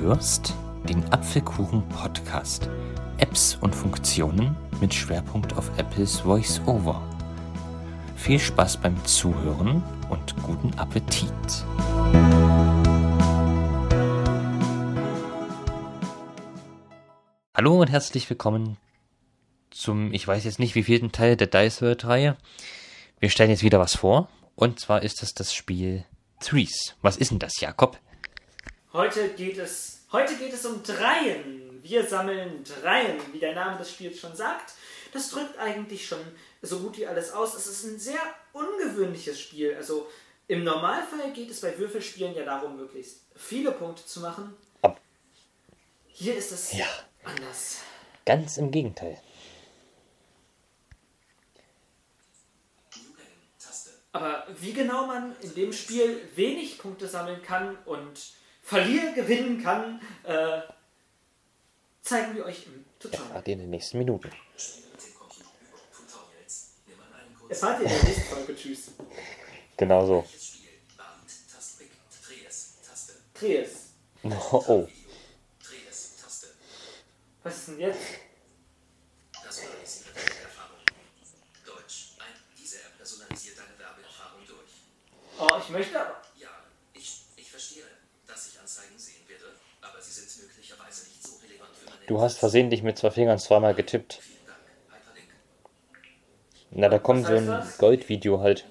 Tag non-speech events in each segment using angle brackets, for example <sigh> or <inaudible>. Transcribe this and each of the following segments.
hörst den Apfelkuchen Podcast. Apps und Funktionen mit Schwerpunkt auf Apples VoiceOver. Viel Spaß beim Zuhören und guten Appetit. Hallo und herzlich willkommen zum, ich weiß jetzt nicht, wievielten Teil der Dice World Reihe. Wir stellen jetzt wieder was vor. Und zwar ist es das Spiel Threes. Was ist denn das, Jakob? Heute geht es, heute geht es um Dreien. Wir sammeln Dreien, wie der Name des Spiels schon sagt. Das drückt eigentlich schon so gut wie alles aus. Es ist ein sehr ungewöhnliches Spiel. Also im Normalfall geht es bei Würfelspielen ja darum, möglichst viele Punkte zu machen. Hier ist es Ja. anders. Ganz im Gegenteil. Aber wie genau man in dem Spiel wenig Punkte sammeln kann und verlieren, gewinnen kann, äh, zeigen wir euch im Tutorial. Erfahrt ihr in den nächsten Minuten. Erfahrt ihr in der nächsten Folge. Tschüss. Genau so. Kreis. Oh, oh. Was ist denn jetzt? Das war jetzt Ihre Erfahrung. Deutsch. Ein, diese App personalisiert deine Werbeerfahrung durch. Oh, ich möchte aber. Ja, ich, ich verstehe, dass ich Anzeigen sehen werde, aber sie sind möglicherweise nicht so relevant für meine Du hast versehentlich mit zwei Fingern zweimal getippt. Na, da kommt so ein? Goldvideo halt.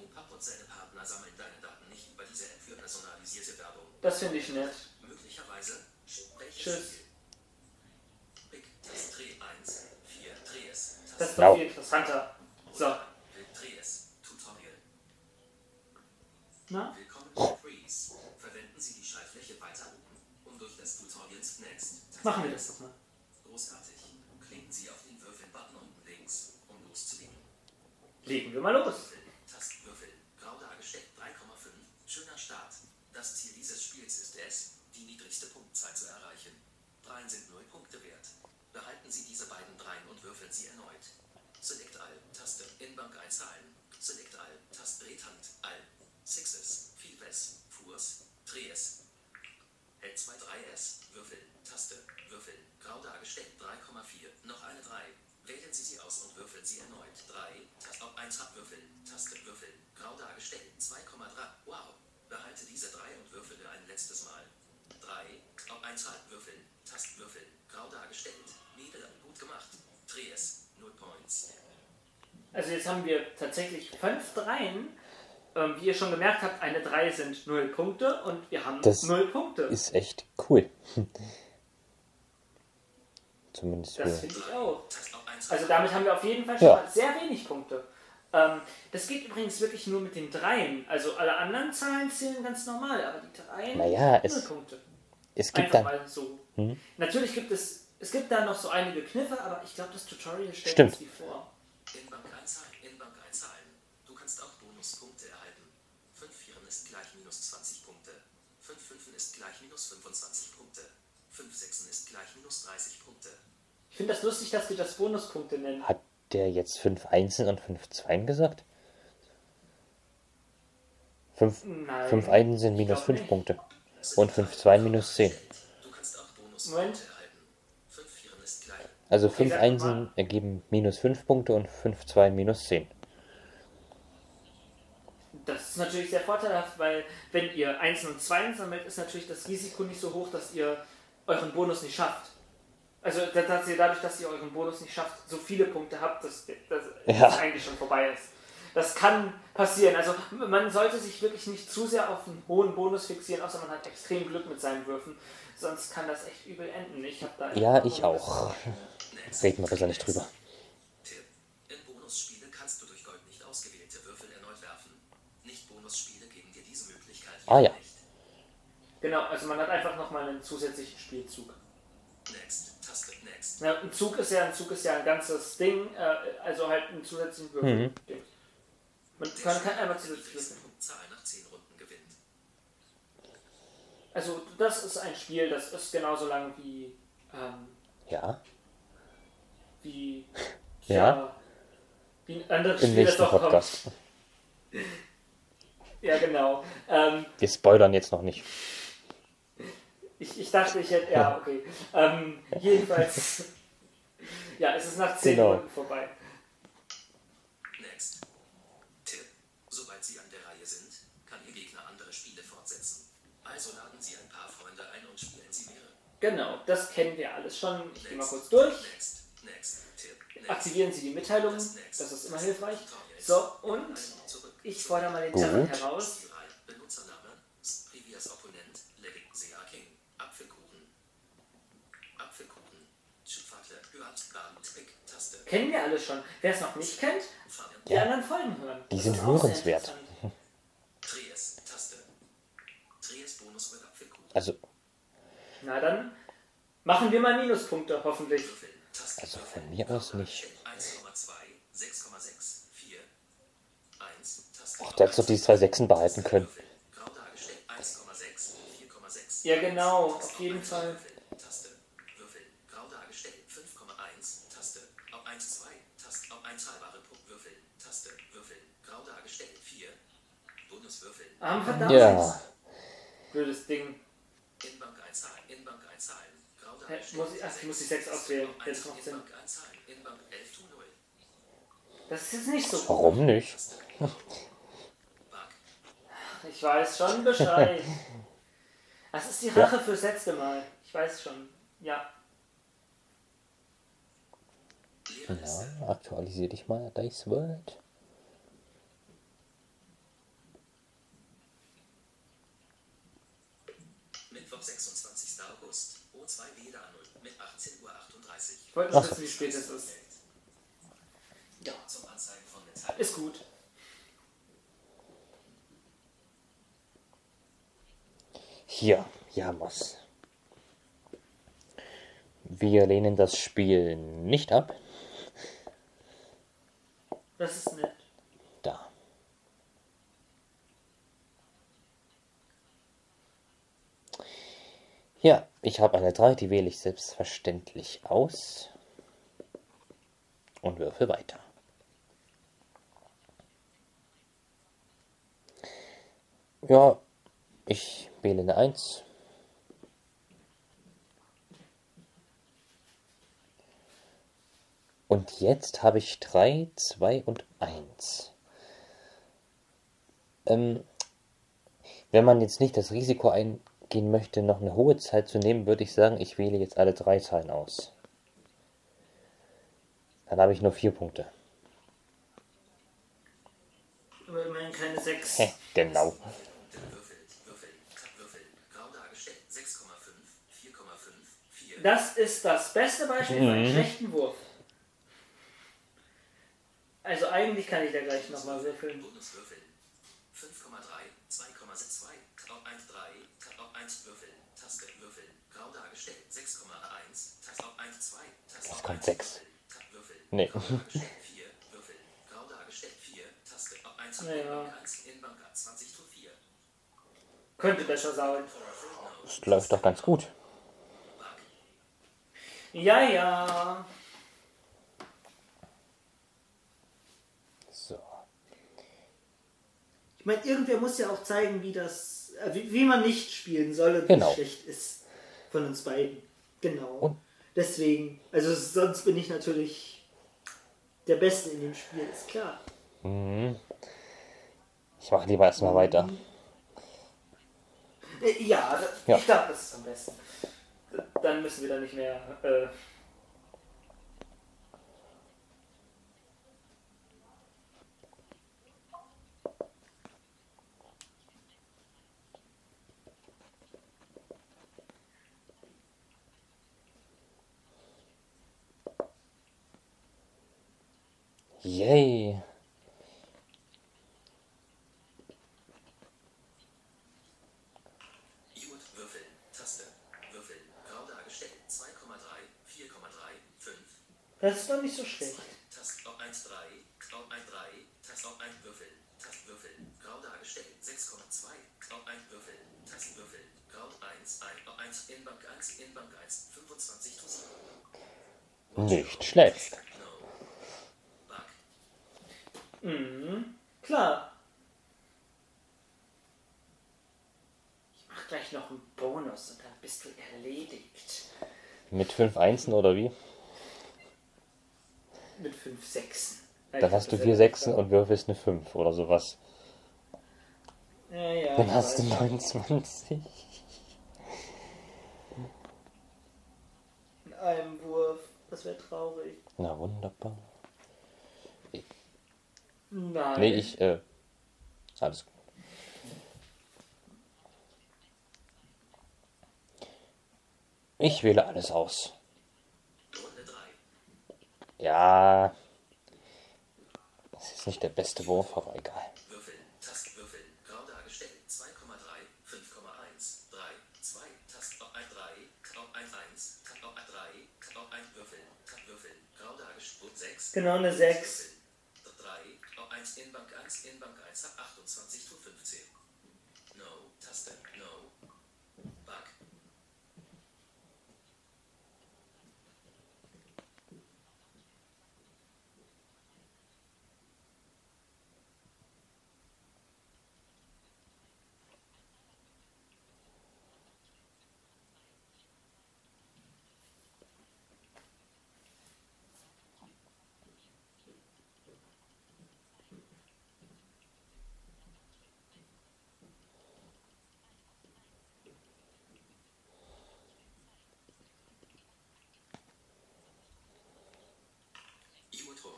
Das finde ich nett. Möglicherweise Tschüss. Spiel? Big Test Dreh 1, 4, Dreh es. Das ist doch viel interessanter. So. Na? Machen wir das doch mal. Großartig. Klicken Sie auf den Würfel-Button unten links, um loszulegen. Legen wir mal los. Würfel, Tastenwürfel, grau dargestellt 3,5. Schöner Start. Das Ziel dieses Spiels ist es, die niedrigste Punktzahl zu erreichen. Dreien sind 0 Punkte wert. Behalten Sie diese beiden Dreien und würfeln sie erneut. Select All, Taste, Inbank einzahlen. Select All, Taste, Drehhand, All. Sixes, Vielves, Furs, Drehes. L2 3S, Würfeln, Taste, Würfeln, grau dargestellt 3,4, noch eine 3. Wählen Sie sie aus und würfeln sie erneut. 3, Auf 1 Tab würfeln, Taste, würfeln, grau dargestellt 2,3. Wow. Behalte diese 3 und würfele ein letztes Mal. 3, auf 1 Tab würfeln, Taste, würfeln, grau dargestellt. Nebel, gut gemacht. Dreh es, 0 Points. Also jetzt haben wir tatsächlich fünf Dreien. Ähm, wie ihr schon gemerkt habt, eine 3 sind 0 Punkte und wir haben Das 0 Punkte. Ist echt cool. <laughs> Zumindest Das finde ich auch. Taste, auf 1 Also damit haben wir auf jeden Fall schon Ja. mal sehr wenig Punkte. Ähm, das geht übrigens wirklich nur mit den Dreien. Also alle anderen Zahlen zählen ganz normal, aber die Dreien Naja, 0 es- Punkte. Es gibt Einfach dann. mal so. Hm? Natürlich gibt es, es gibt da noch so einige Kniffe, aber ich glaube, das Tutorial stellt Stimmt. uns die vor. Inbank einzahlen, Inbank einzahlen. Du kannst auch Bonuspunkte erhalten. 5 Vieren ist gleich minus 20 Punkte. 5 Fünfen ist gleich minus 25 Punkte. 5 Sechsen ist gleich minus 30 Punkte. Ich finde das lustig, dass wir das Bonuspunkte nennen. Hat der jetzt 5 Einsen und 5 Zweien gesagt? 5 Nein. fünf Einsen sind minus glaub 5 nicht. Punkte. Und 5 Zweien minus 10. Du kannst auch Bonuspunkte Moment. erhalten. 5 Vieren ist gleich. Also 5 sag noch Einsen ergeben minus 5 Punkte und 5 Zweien minus 10. Das ist natürlich sehr vorteilhaft, weil wenn ihr Einsen und Zweien sammelt, ist natürlich das Risiko nicht so hoch, dass ihr euren Bonus nicht schafft. Also da- dass ihr dadurch, dass ihr euren Bonus nicht schafft, so viele Punkte habt, dass, dass Ja. es eigentlich schon vorbei ist. Das kann passieren. Also man sollte sich wirklich nicht zu sehr auf einen hohen Bonus fixieren, außer man hat extrem Glück mit seinen Würfen. Sonst kann das echt übel enden. Ich habe da Ja, ich auch. Reden wir besser nicht drüber. Tipp. In Bonusspiele kannst du durch Gold nicht ausgewählte Würfel erneut werfen. Nicht-Bonusspiele geben dir diese Möglichkeit Ah, ja. nicht. Genau, also man hat einfach nochmal einen zusätzlichen Spielzug. Ja, ein Zug ist ja ein Zug ist ja ein ganzes Ding, äh, also halt einen zusätzlichen Würfel. Mhm. Ding. Man kann, kann einmal zusätzlich würfeln. Punktzahl nach 10 Runden gewinnt. Also das ist ein Spiel, das ist genauso lang wie ähm, Ja, wie Ja. wie ein anderes im Spiel, das nächsten auch kommt. Podcast. Ja, genau. Ähm, Wir spoilern jetzt noch nicht. Ich, ich dachte, ich hätte. Ja, okay. Ähm, jedenfalls. ja, es ist nach 10 Genau. Runden vorbei. Next. Tipp. Sobald Sie an der Reihe sind, kann Ihr Gegner andere Spiele fortsetzen. Also laden Sie ein paar Freunde ein und spielen Sie mehrere. Genau, das kennen wir alles schon. Ich gehe mal kurz durch. Next. Next. Tipp. Aktivieren Sie die Mitteilungen. Das ist immer hilfreich. So, und ich fordere mal den. Terran heraus. Kennen wir alle schon. Wer es noch nicht kennt, die anderen Folgen hören. Die Das sind hörenswert. Taste. Bonus Apfelkuchen. Also, Na dann machen wir mal Minuspunkte, hoffentlich. Also von mir aus nicht. 1,2. 6,6. 4. 1. Taste. Ach, der hätte doch die zwei Sechsen behalten können. Würfeln. Grau dargestellt. 1,6. 4,6. Ja, genau, auf jeden Fall. Würfeln. Taste. Würfeln. Grau dargestellt. 5,1. Taste. Auf 1, 2. Taste. Auf 1 teilbare Punkt. Würfeln. Taste. Würfeln. Grau dargestellt. 4. Ah, verdammt. Ja. Blödes Ding. Inbank einzahlen. Inbank einzahlen. Dargestellt. muss ich- ach, ich muss die sechs auswählen. Jetzt macht Sinn. Inbank einzahlen. Inbank 11 zu 0. Das ist jetzt nicht so gut. Warum nicht? Bug. Ich weiß schon Bescheid. <laughs> Das ist die Rache fürs letzte Mal. Ich weiß schon. Ja. Ja, aktualisier dich mal, Dice World. Mittwoch, 26. August. O2 Weder 0 mit 18.38 Uhr. Ich wollte nur wissen, wie spät es ist. Ja, Zum Anzeigen von Metall. ist gut. Hier, Jamas. Wir lehnen das Spiel nicht ab. Das ist nett. Da. Ja, ich habe eine 3, die wähle ich selbstverständlich aus. Und würfe weiter. Ja, ich wähle eine 1. Und jetzt habe ich 3, 2 und 1. Ähm, wenn man jetzt nicht das Risiko eingehen möchte, noch eine hohe Zeit zu nehmen, würde ich sagen, ich wähle jetzt alle drei Zahlen aus. Dann habe ich nur vier Punkte. Aber immerhin keine 6. Hä, genau. Würfel, Würfel, Würfel. Grau dargestellt. 6,5, 4,5, 4. Das ist das beste Beispiel für einen schlechten Wurf. Also eigentlich kann ich da gleich nochmal würfeln. 5,3, 2,62, auf 1, 3, auf 1 Würfel, Taste, Würfel, grau dargestellt, 6,1, Taste auf 1, 2, Taste auf kommt 1, sechs. Würfel, Ta- Würfel, Nee. grau dargestellt, 4, Würfel, grau dargestellt, 4, Taste auf 1, Ja, ja. Inbank 1, Inbank 20 zu 4. Könnte besser sein. Das läuft doch ganz gut. Ja, ja. So. Ich meine, irgendwer muss ja auch zeigen, wie das, äh, wie, wie man nicht spielen soll und Genau. wie schlecht ist von uns beiden. Genau. Und- Deswegen, also sonst bin ich natürlich der Beste in dem Spiel, ist klar. Ich mache lieber erstmal weiter. Äh, Ja. ich glaube, das ist am besten. Dann müssen wir da nicht mehr. Äh, Yay. Gut, Würfel, Taste, Würfel, grau dargestellt, 2,3, 4,3, 5, das ist doch nicht so schlecht. Tast auf 1, 3, auf 1, 3, Tast auf 1 Würfel, Tast Würfel, grau dargestellt, 6,2, auf 1 Würfel, Tast Würfel, grau 1, 1, auf 1, Inbank 1, Inbank 1, 25 zu 7. Nicht schlecht. Mhm. Klar. Ich mach gleich noch einen Bonus und dann bist du erledigt. Mit fünf Einsen oder wie? Mit fünf Sechsen. Dann hast du vier Sechsen und würfelst eine 5 oder sowas. Ja, ja. Dann hast du weiß. 29. In einem Wurf. Das wäre traurig. Na wunderbar. Nein. Nee, ich, äh. Alles gut. Ich wähle alles aus. Runde 3. Ja. Das ist nicht der beste Wurf, aber egal. Würfeln, Tastwürfeln, grau dargestellt, 2,3, 5,1, 3, 2, Tast, 1, 3, 1, 1, 3, 1, Würfeln, Würfeln, grau dargestellt, 6. Genau eine 6. Ivoton.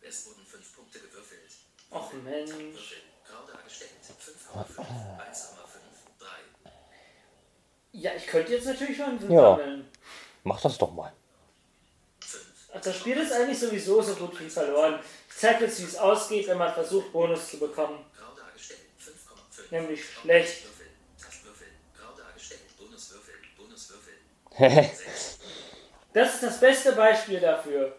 Es wurden 5 Punkte gewürfelt. Och Mensch. Würfeln, grau dargestellt, 5,5, 1,5, 3. Ja, ich könnte jetzt natürlich schon einen Ja. sammeln. Mach das doch mal. Ach, das Spiel ist eigentlich sowieso so gut wie verloren. Ich zeig jetzt, wie es ausgeht, wenn man versucht, Bonus zu bekommen. Grau dargestellt, 5,5. Nämlich schlecht. Würfeln, Tastwürfeln, grau dargestellt, Bonuswürfeln, Bonuswürfeln. 6. <laughs> Das ist das beste Beispiel dafür.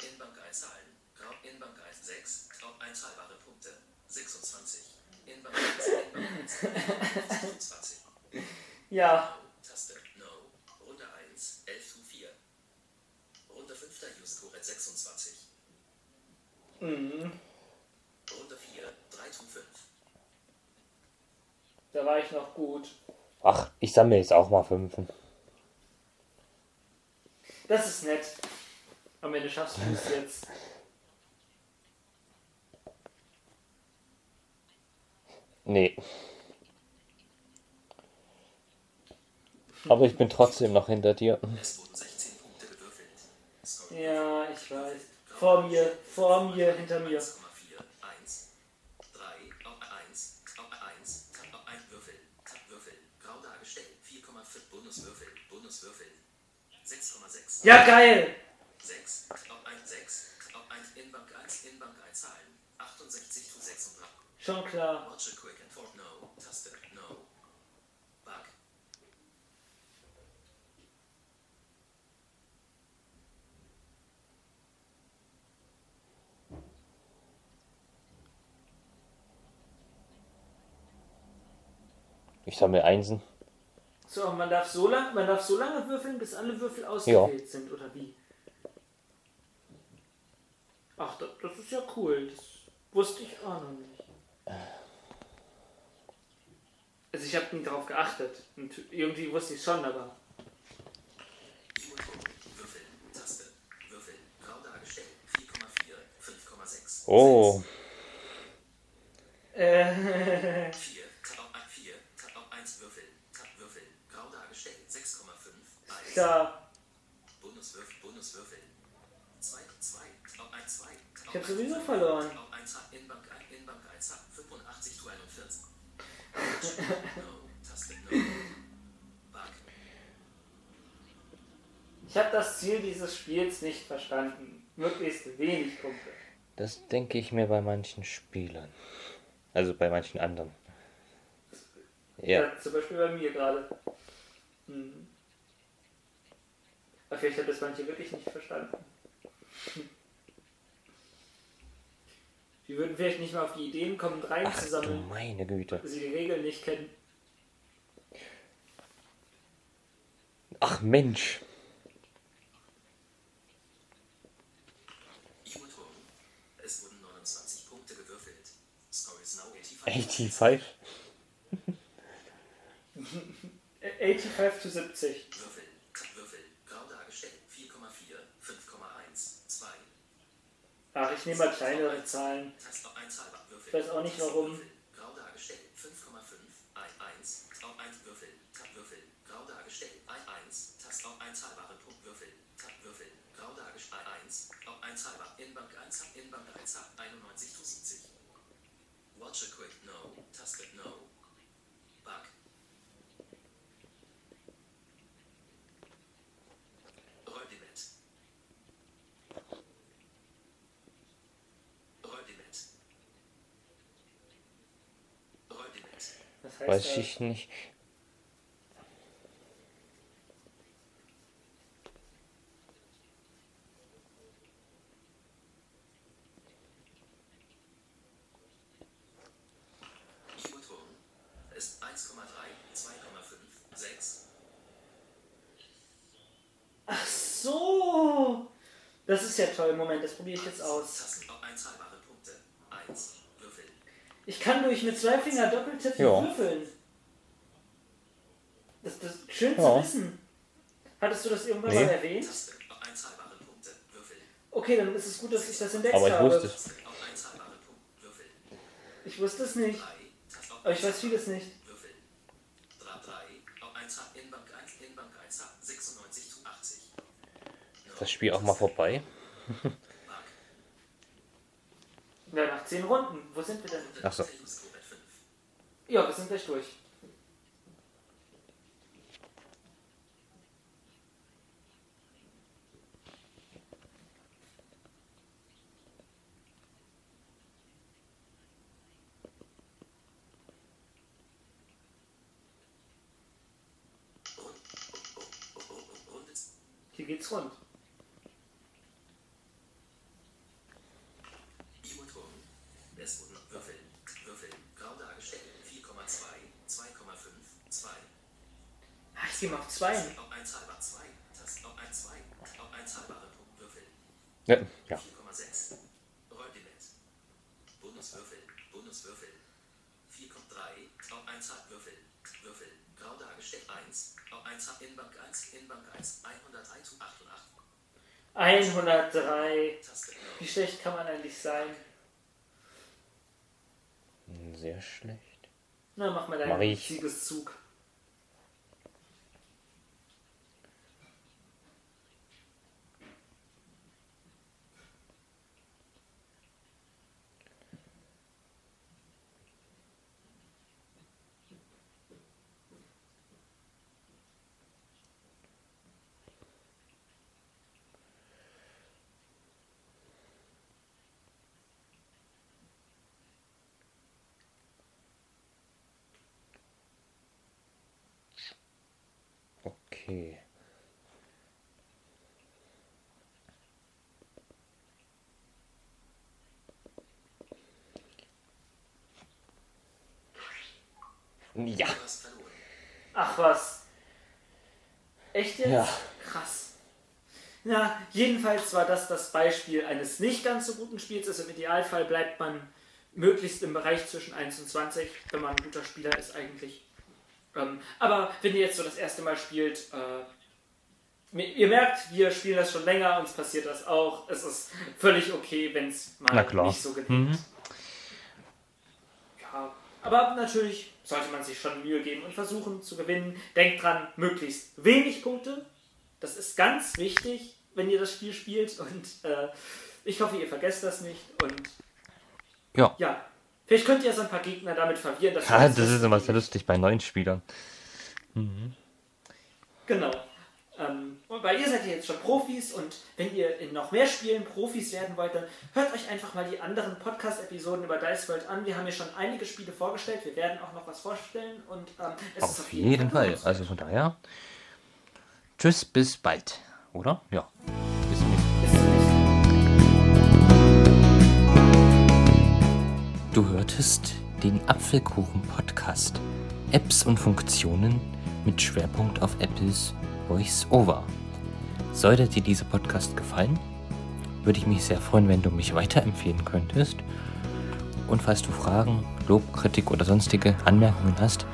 <laughs> Ja. Taste. No. Runde 1. 11 zu 4. Runde 5. Juskoret 26. Mhm. Runde 4. 3 zu 5. Da war ich noch gut. Ach, ich sammle jetzt auch mal 5. Das ist nett. Am Ende schaffst du es jetzt. Nee. Aber ich bin trotzdem noch hinter dir. Es wurden 16 Punkte gewürfelt. Ja, ich weiß. Vor mir, vor mir, hinter mir. 1,4, 1, 3, 1, 1, 1 Würfel, Würfel, grau dargestellt, 4,5 Bonuswürfel, Bonuswürfel, 6,6, Ja, geil! 6, 1, 6, 1, Inbank 1, Inbank 1 Zahlen, 68 zu 36. Schon klar. Watch a quick and for no, Taste, no. Bug. Ich sammle Einsen. So, man darf so lang, man darf so lange würfeln, bis alle Würfel ausgewählt sind, oder wie? Ach, das, das ist ja cool. Das wusste ich auch noch nicht. Also ich habe nie darauf geachtet. Und irgendwie wusste ich schon, aber. Ivoton, Würfel, <laughs> Taste, Würfel, grau dargestellt, 4,4, 5,6. Oh, Äh, 4, Tab 4, Tab 1 Würfel, Tab Würfel, grau dargestellt, 6,5, 1. da. Bonuswürfel, Bonuswürfel. 2, 2, Tab 1, 2. Ich hab sowieso verloren. Tab 1, Inbank 1, Inbank 1, 85 zu 41. <laughs> No, Taste, no. Bug. Ich habe das Ziel dieses Spiels nicht verstanden. Möglichst wenig Punkte. das denke ich mir bei manchen Spielern. Also bei manchen anderen. Ja, zum Beispiel bei mir gerade. Hm. Aber vielleicht hat das manche wirklich nicht verstanden. Die würden vielleicht nicht mal auf die Ideen kommen, rein ach zu du meine Güte. sie die Regeln nicht kennen. Ach Mensch. Es wurden 29 Punkte gewürfelt. Score is now 85. 85? 85 zu 70. Würfel. Würfel. Grau dargestellt. 4,4. 5,1. 2. Ach, ich nehme mal kleinere Zahlen. Taste auf 1 halber. Würfel. Ich weiß auch nicht warum. Würfel. Grau dargestellt. 5,5. 1. Auf 1 Würfel. Tab Würfel. Grau dargestellt. 1. Tast auf 1 halbare Punkt Würfel. Tab Würfel. Grau dargestellt. 1. Auf 1 halber. Inbank 1. Inbank 1. 91 zu 70. Watch a quick no. Taste no. Bug. Weiß das? ich nicht. Ist 1,3, 2,5, 6. Ach so. Das ist ja toll. Moment, das probiere ich jetzt aus. Tasten auf 1 halbare Punkte. 1. Würfel. Ich kann durch mit zwei Finger Doppeltippen Ja. würfeln. Das, ist schön Ja. zu wissen. Hattest du das irgendwann Nee. mal erwähnt? Taste auf 1 halbare Punkte. Würfel. Okay, dann ist es gut, dass ich das entdeckt Aber ich habe. wusste es. Taste auf 1 halbare Punkte. Würfel. Ich wusste es nicht. 3. Taste auf Aber ich weiß vieles nicht. Würfel. 3, 3. Auf 1 H. Inbank 1. Inbank 1 H. 96 zu 80. Ist das Spiel auch mal vorbei? <laughs> Ja, nach zehn Runden. Wo sind wir denn? Ach so. Technikscope 5. Ja, wir sind gleich durch. Hier geht's rund. Es wurden Würfel. Würfel. Grau dargestellt. 4,2, 2,5, 2. Ah, ich gehe mal auf zwei. Auf 1 halber 2. Taste auf 1, 2. Auf 1 halbare Punkt. Würfel. Ja. ja. 4,6. Rollbillett. Bonuswürfel. Bonuswürfel. 4,3. Auf 1 hat Würfel. Würfel. Grau dargestellt 1. Auf 1 hat Inbank 1. Inbank 1. 103 zu 88. 103. Taste Wie schlecht kann man eigentlich sein? Sehr schlecht. Na, mach mal Mach deinen ich. Siegeszug. Okay. Ja. Ach was. Echt jetzt? Ja. Krass. Na, jedenfalls war das das Beispiel eines nicht ganz so guten Spiels. Also im Idealfall bleibt man möglichst im Bereich zwischen 1 und 20, wenn man ein guter Spieler ist eigentlich. Ähm, aber wenn ihr jetzt so das erste Mal spielt, äh, ihr merkt, wir spielen das schon länger, uns passiert das auch. Es ist völlig okay, wenn es mal nicht so gelingt. Mhm. Ja, aber natürlich sollte man sich schon Mühe geben und versuchen zu gewinnen. Denkt dran, möglichst wenig Punkte. Das ist ganz wichtig, wenn ihr das Spiel spielt. Und äh, ich hoffe, ihr vergesst das nicht. Und Ja. ja, vielleicht könnt ihr so ein paar Gegner damit verwirren. Dass Ja, ihr das ist immer sehr lustig bei neuen Spielern. Genau. Ähm, und weil ihr seid ja jetzt schon Profis und wenn ihr in noch mehr Spielen Profis werden wollt, dann hört euch einfach mal die anderen Podcast-Episoden über Dice World an. Wir haben ja schon einige Spiele vorgestellt. Wir werden auch noch was vorstellen und ähm, es ist Auf jeden Fall. lohnenswert. Also von daher. Tschüss, bis bald. Oder? Ja. Hörtest den Apfelkuchen-Podcast. Apps und Funktionen mit Schwerpunkt auf Apples Voice-Over. Sollte dir dieser Podcast gefallen, würde ich mich sehr freuen, wenn du mich weiterempfehlen könntest. Und falls du Fragen, Lob, Kritik oder sonstige Anmerkungen hast,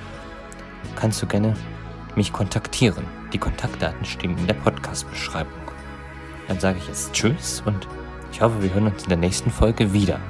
kannst du gerne mich kontaktieren. Die Kontaktdaten stehen in der Podcast-Beschreibung. Dann sage ich jetzt Tschüss und ich hoffe, wir hören uns in der nächsten Folge wieder.